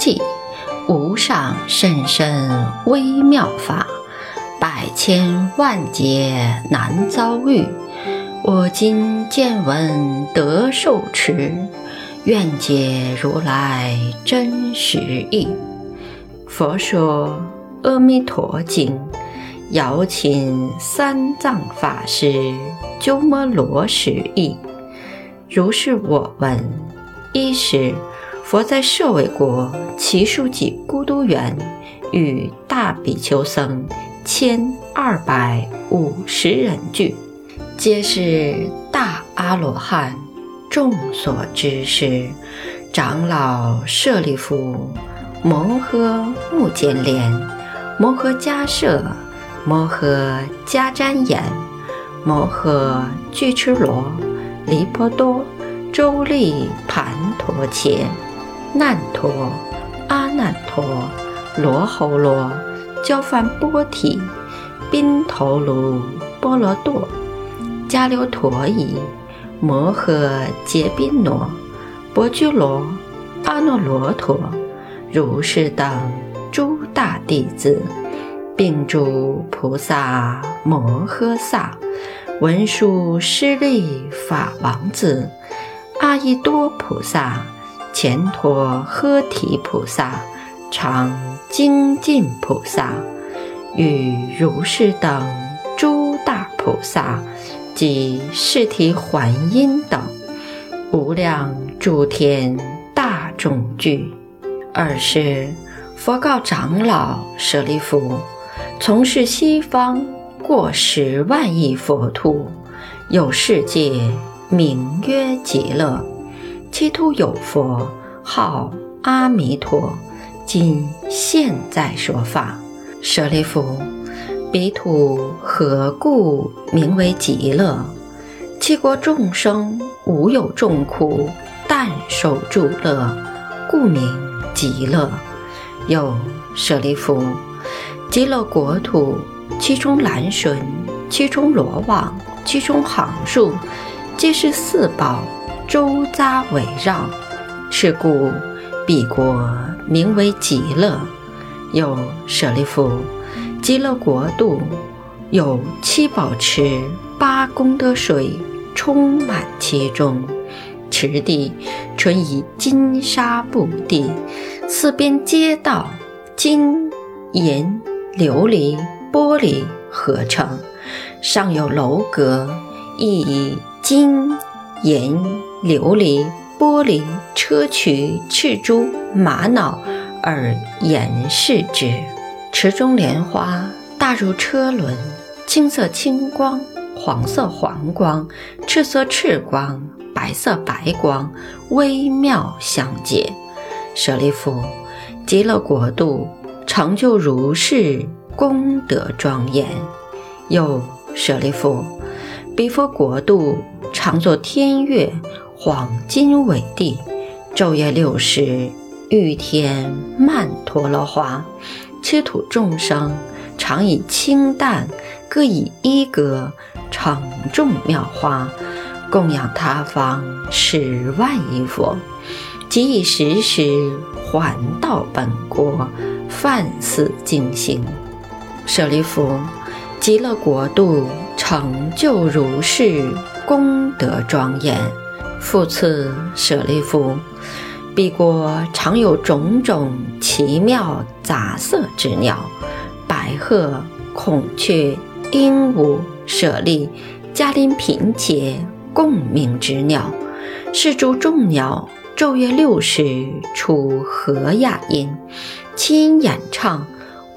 经济，无上甚深微妙法，百千万劫难遭遇。我今见闻得受持，愿解如来真实义。佛说《阿弥陀经》，姚秦三藏法师鸠摩罗什译。如是我闻：一时，佛在舍卫国祇树给孤独园，与大比丘僧千二百五十人聚，皆是大阿罗汉，众所知识。长老舍利弗。摩诃目犍连、摩诃迦摄、摩诃迦旃延、摩诃俱絺罗、离婆多、周利盘陀伽、难陀、阿难陀、罗侯罗、焦梵波提、宾头卢波罗多、迦留陀夷、摩诃结宾罗、薄居罗、阿耨罗陀。如是等诸大弟子，并诸菩萨摩诃萨、文殊师利法王子、阿逸多菩萨、前陀诃提菩萨、常精进菩萨，与如是等诸大菩萨及释提桓因等无量诸天大众聚。二是佛告长老舍利弗：从事西方过十万亿佛土，有世界名曰极乐，其土有佛号阿弥陀，今现在说法。舍利弗，彼土何故名为极乐？其国众生无有众苦，但受诸乐，故名。极乐，有舍利弗，极乐国土，其中蓝笋，其中罗网，其中行树，皆是四宝周匝围绕，是故彼国名为极乐。有舍利弗，极乐国度有七宝池，八功德水充满其中。池地纯以金沙布地，四边街道金银琉璃玻璃合成，上有楼阁，亦以金银琉璃玻璃砗磲赤珠玛瑙而严饰之。池中莲花大如车轮，青色青光，黄色黄光，赤色赤光。白色白光，微妙相接。舍利弗，极乐国度成就如是功德庄严。又舍利弗，彼佛国度常作天乐，黄金伟地，昼夜六时，欲天曼陀罗花，切土众生常以清淡，各以衣格，盛众妙花。供养他方十万亿佛，即以时时还到本国，犯寺进行。舍利弗，极乐国度成就如是功德庄严。复次，舍利弗，彼国常有种种奇妙杂色之鸟，白鹤、孔雀、鹦鹉、舍利、迦陵频伽。共鸣之鸟，是诸众鸟昼夜六时出和雅音，亲演唱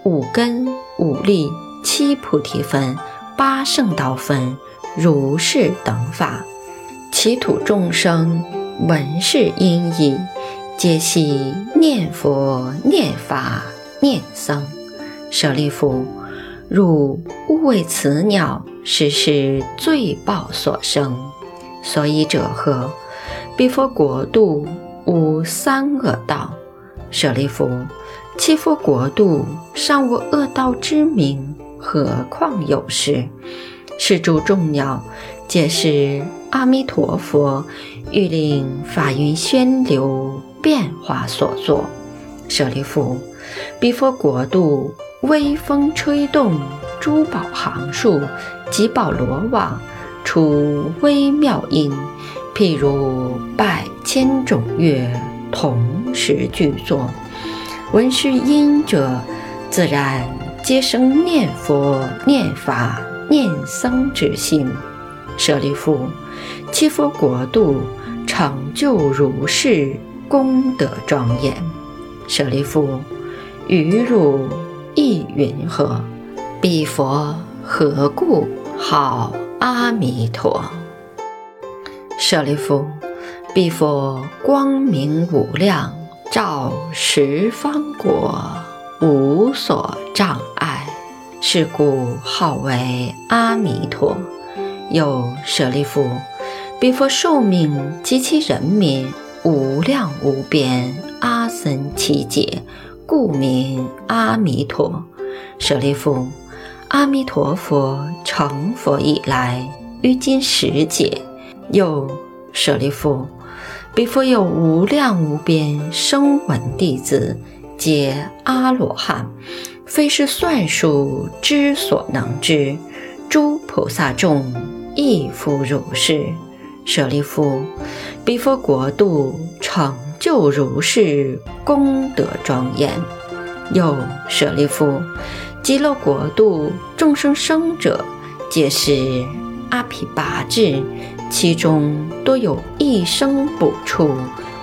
五根五力七菩提分八圣道分如是等法，其土众生闻是音已，皆悉念佛念法念僧。舍利弗，汝勿为此鸟，实是罪报所生。所以者何？彼佛国度无三恶道。舍利弗，其佛国度尚无恶道之名，何况有失？是诸众鸟，皆是阿弥陀佛欲令法云宣流变化所作。舍利弗，彼佛国度微风吹动珠宝行树及宝罗网，出微妙音，譬如百千种乐同时具作。闻是音者，自然皆生念佛、念法、念僧之心。舍利弗，其佛国度成就如是功德庄严。舍利弗，于汝意云何？彼佛何故号阿弥陀？舍利弗，彼佛光明无量，照十方国，无所障碍，是故号为阿弥陀。又舍利弗，彼佛寿命及其人民无量无边，阿僧祇劫，故名阿弥陀。舍利弗，阿弥陀佛成佛以来，于今十劫。又舍利弗，彼佛有无量无边声闻弟子，皆阿罗汉，非是算数之所能知。诸菩萨众。亦复如是，舍利弗，彼佛国度成就如是功德庄严。又舍利弗，极乐国度众生生者，皆是阿毗跋致，其中多有一生补处，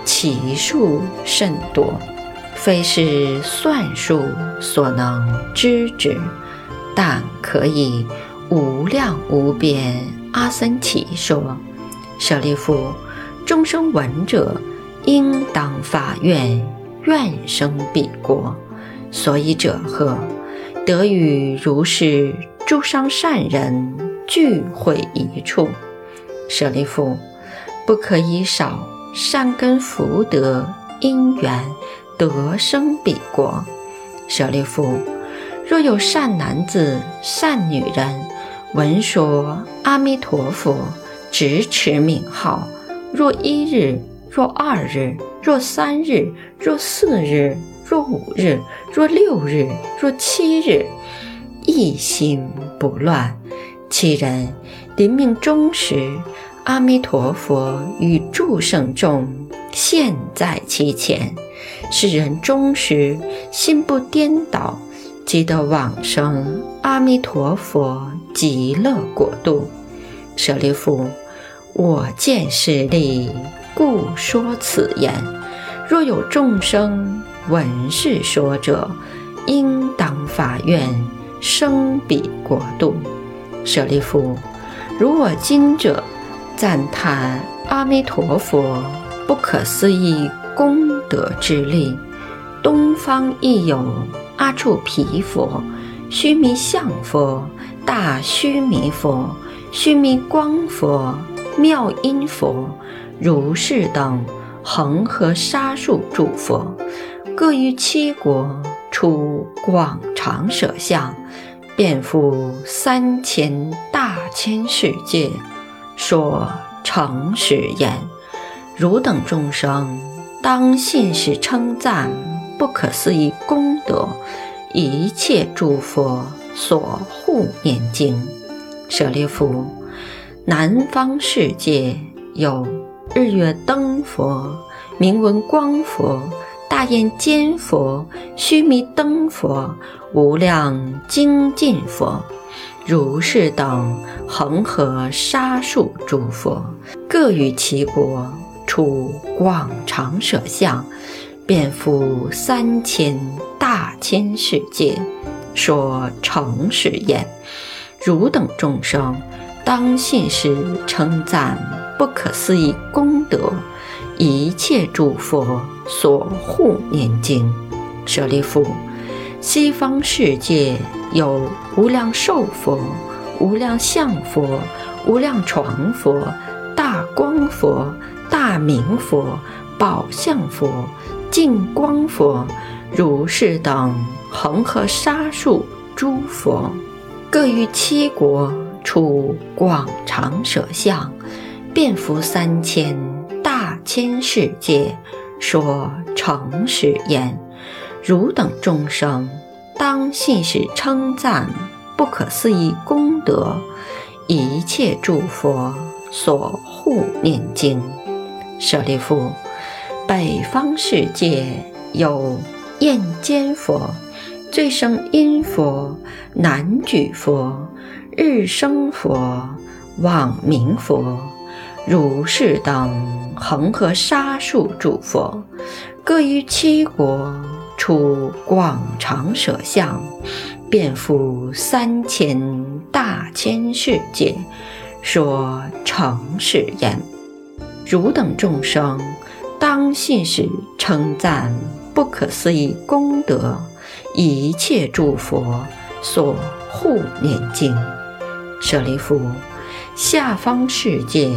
其数甚多，非是算数所能知之，但可以无量无边。阿僧祇说：“舍利弗，众生闻者，应当发愿，愿生彼国。所以者何？得与如是诸上善人聚会一处。舍利弗，不可以少善根福德因缘得生彼国。舍利弗，若有善男子、善女人。”闻说阿弥陀佛，直持名号。若一日，若二日，若三日，若四日，若五日，若六日，若七日，一心不乱。其人临命终时，阿弥陀佛与诸圣众现，在其前。是人终时心不颠倒。即得往生阿弥陀佛极乐国度。舍利弗，我见是利，故说此言。若有众生闻是说者，应当发愿生彼国度。舍利弗，如我今者赞叹阿弥陀佛不可思议功德之力，东方亦有。阿处毗佛、须弥相佛、大须弥佛、须弥光佛、妙音佛、如是等恒河沙数诸佛，各于七国出广长舍相，遍覆三千大千世界，说诚实言：汝等众生当信是称赞。不可思议功德，一切诸佛所护念经。舍利弗，南方世界有日月灯佛、明文光佛、大眼尖佛、须弥灯佛、无量精进佛，如是等恒河沙数诸佛，各于其国处广长舍相。遍覆三千大千世界，说诚实言：汝等众生当信时称赞不可思议功德，一切诸佛所护念经。舍利弗，西方世界有无量寿佛、无量相佛、无量床佛、大光佛、大明佛、宝相佛。净光佛、如是等恒河沙数诸佛，各于七国处广长舍相，遍覆三千大千世界，说诚实言。汝等众生，当信使称赞不可思议功德，一切诸佛所护念经。舍利弗，北方世界有焰尖佛、最胜音佛、难举佛、日生佛、网明佛、如是等恒河沙数诸佛，各于七国出广长舍相，遍覆三千大千世界，说诚实言。汝等众生，当信使称赞不可思议功德，一切诸佛所护念经。舍利弗，下方世界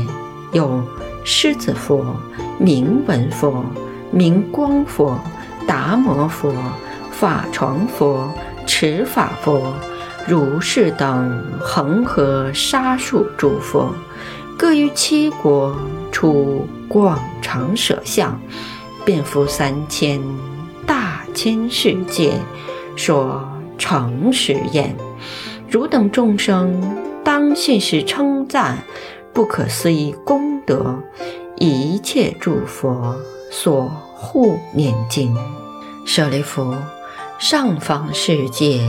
有狮子佛、明文佛、明光佛、达摩佛、法床佛、持法佛、如是等恒河沙数诸佛，各于七国。出广长舍相，遍覆三千大千世界，说诚实言：汝等众生，当信使称赞不可思议功德，一切诸佛所护念经。舍利弗，上方世界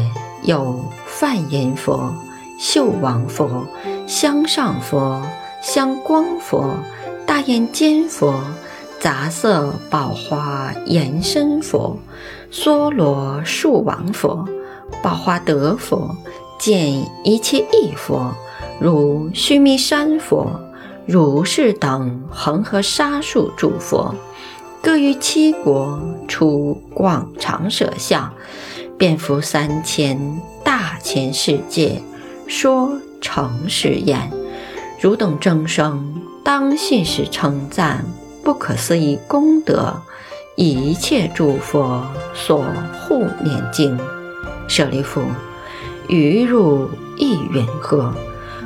有梵音佛、秀王佛、香上佛、香光佛。大眼尖佛、杂色宝花延伸佛、梭罗树王佛、宝花德佛、见一切异佛，如须弥山佛、如是等恒河沙数诸佛，各于七国出广长舍相，遍覆三千大千世界，说诚实言：汝等众生。当信使称赞不可思议功德，一切诸佛所护念经。舍利弗，于汝意云何？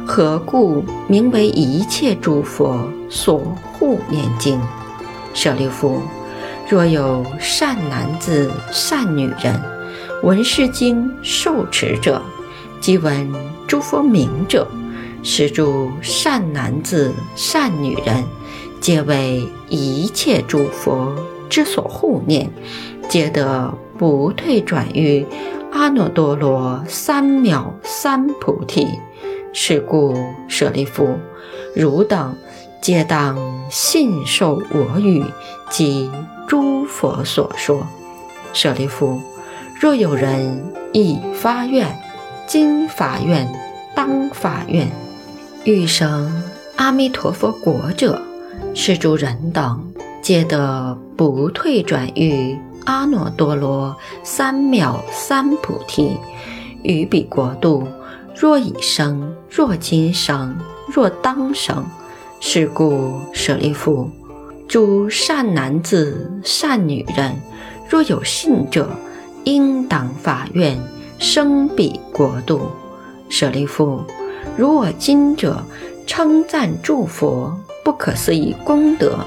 何故名为一切诸佛所护念经？舍利弗，若有善男子、善女人，闻是经受持者，即闻诸佛名者。是诸善男子、善女人，皆为一切诸佛之所护念，皆得不退转于阿耨多罗三藐三菩提。是故舍利弗，汝等皆当信受我语及诸佛所说。舍利弗，若有人已发愿，今发愿，当发愿。欲生阿弥陀佛国者，是诸人等皆得不退转于阿耨多罗三藐三菩提。于彼国度，若已生，若今生，若当生。是故舍利弗，诸善男子、善女人，若有信者，应当发愿生彼国度。舍利弗。如我今者称赞诸佛不可思议功德，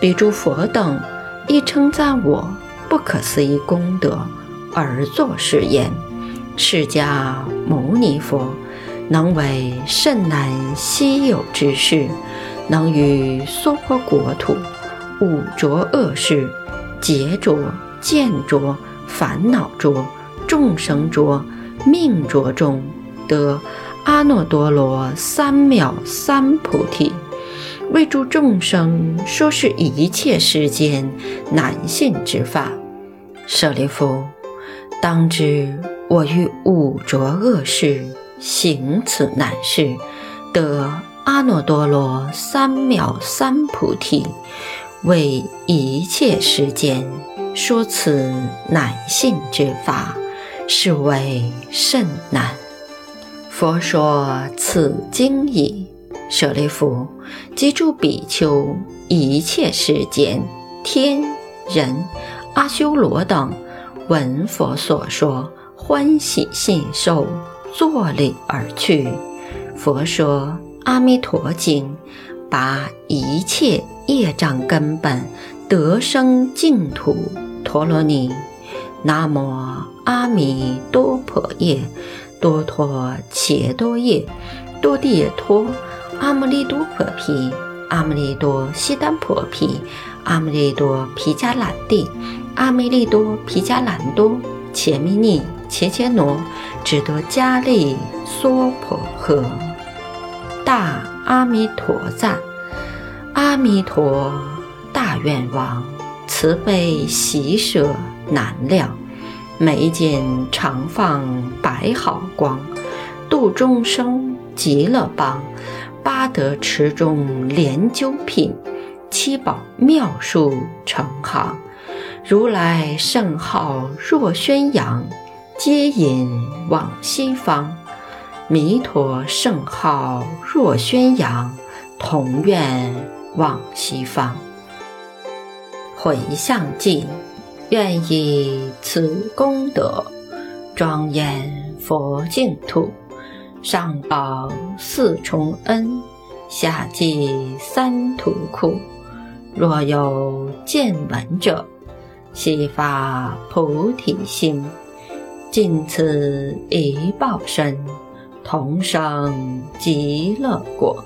彼诸佛等亦称赞我不可思议功德，而作是言：释迦牟尼佛能为甚难稀有之事，能于娑婆国土五浊恶世、劫浊、见浊、烦恼浊、众生浊、命浊中得。阿耨多罗三藐三菩提，为诸众生说是一切世间难信之法。舍利弗，当知我于五浊恶世行此难事，得阿耨多罗三藐三菩提，为一切世间说此难信之法，是为甚难。佛说此经已，舍利弗，即诸比丘一切世间天人阿修罗等，闻佛所说，欢喜信受，作礼而去。佛说《阿弥陀经》，把一切业障根本得生净土陀罗尼。南无阿弥多婆耶，多陀伽多耶，多地陀，阿弥利多婆毗，阿弥利多悉檀婆毗，阿弥利多毗迦兰帝，阿弥利多毗迦兰多，切弥尼切切罗，只得迦利娑婆诃。大阿弥陀赞，阿弥陀大愿王，慈悲喜舍。难料，眉间常放白好光，度众生极乐邦。八德池中莲究品，七宝妙术成行。如来圣号若宣扬，皆引往西方。弥陀圣号若宣扬，同愿往西方。回向记。愿以此功德，庄严佛净土，上报四重恩，下济三途苦。若有见闻者，悉发菩提心，尽此一报身，同生极乐国。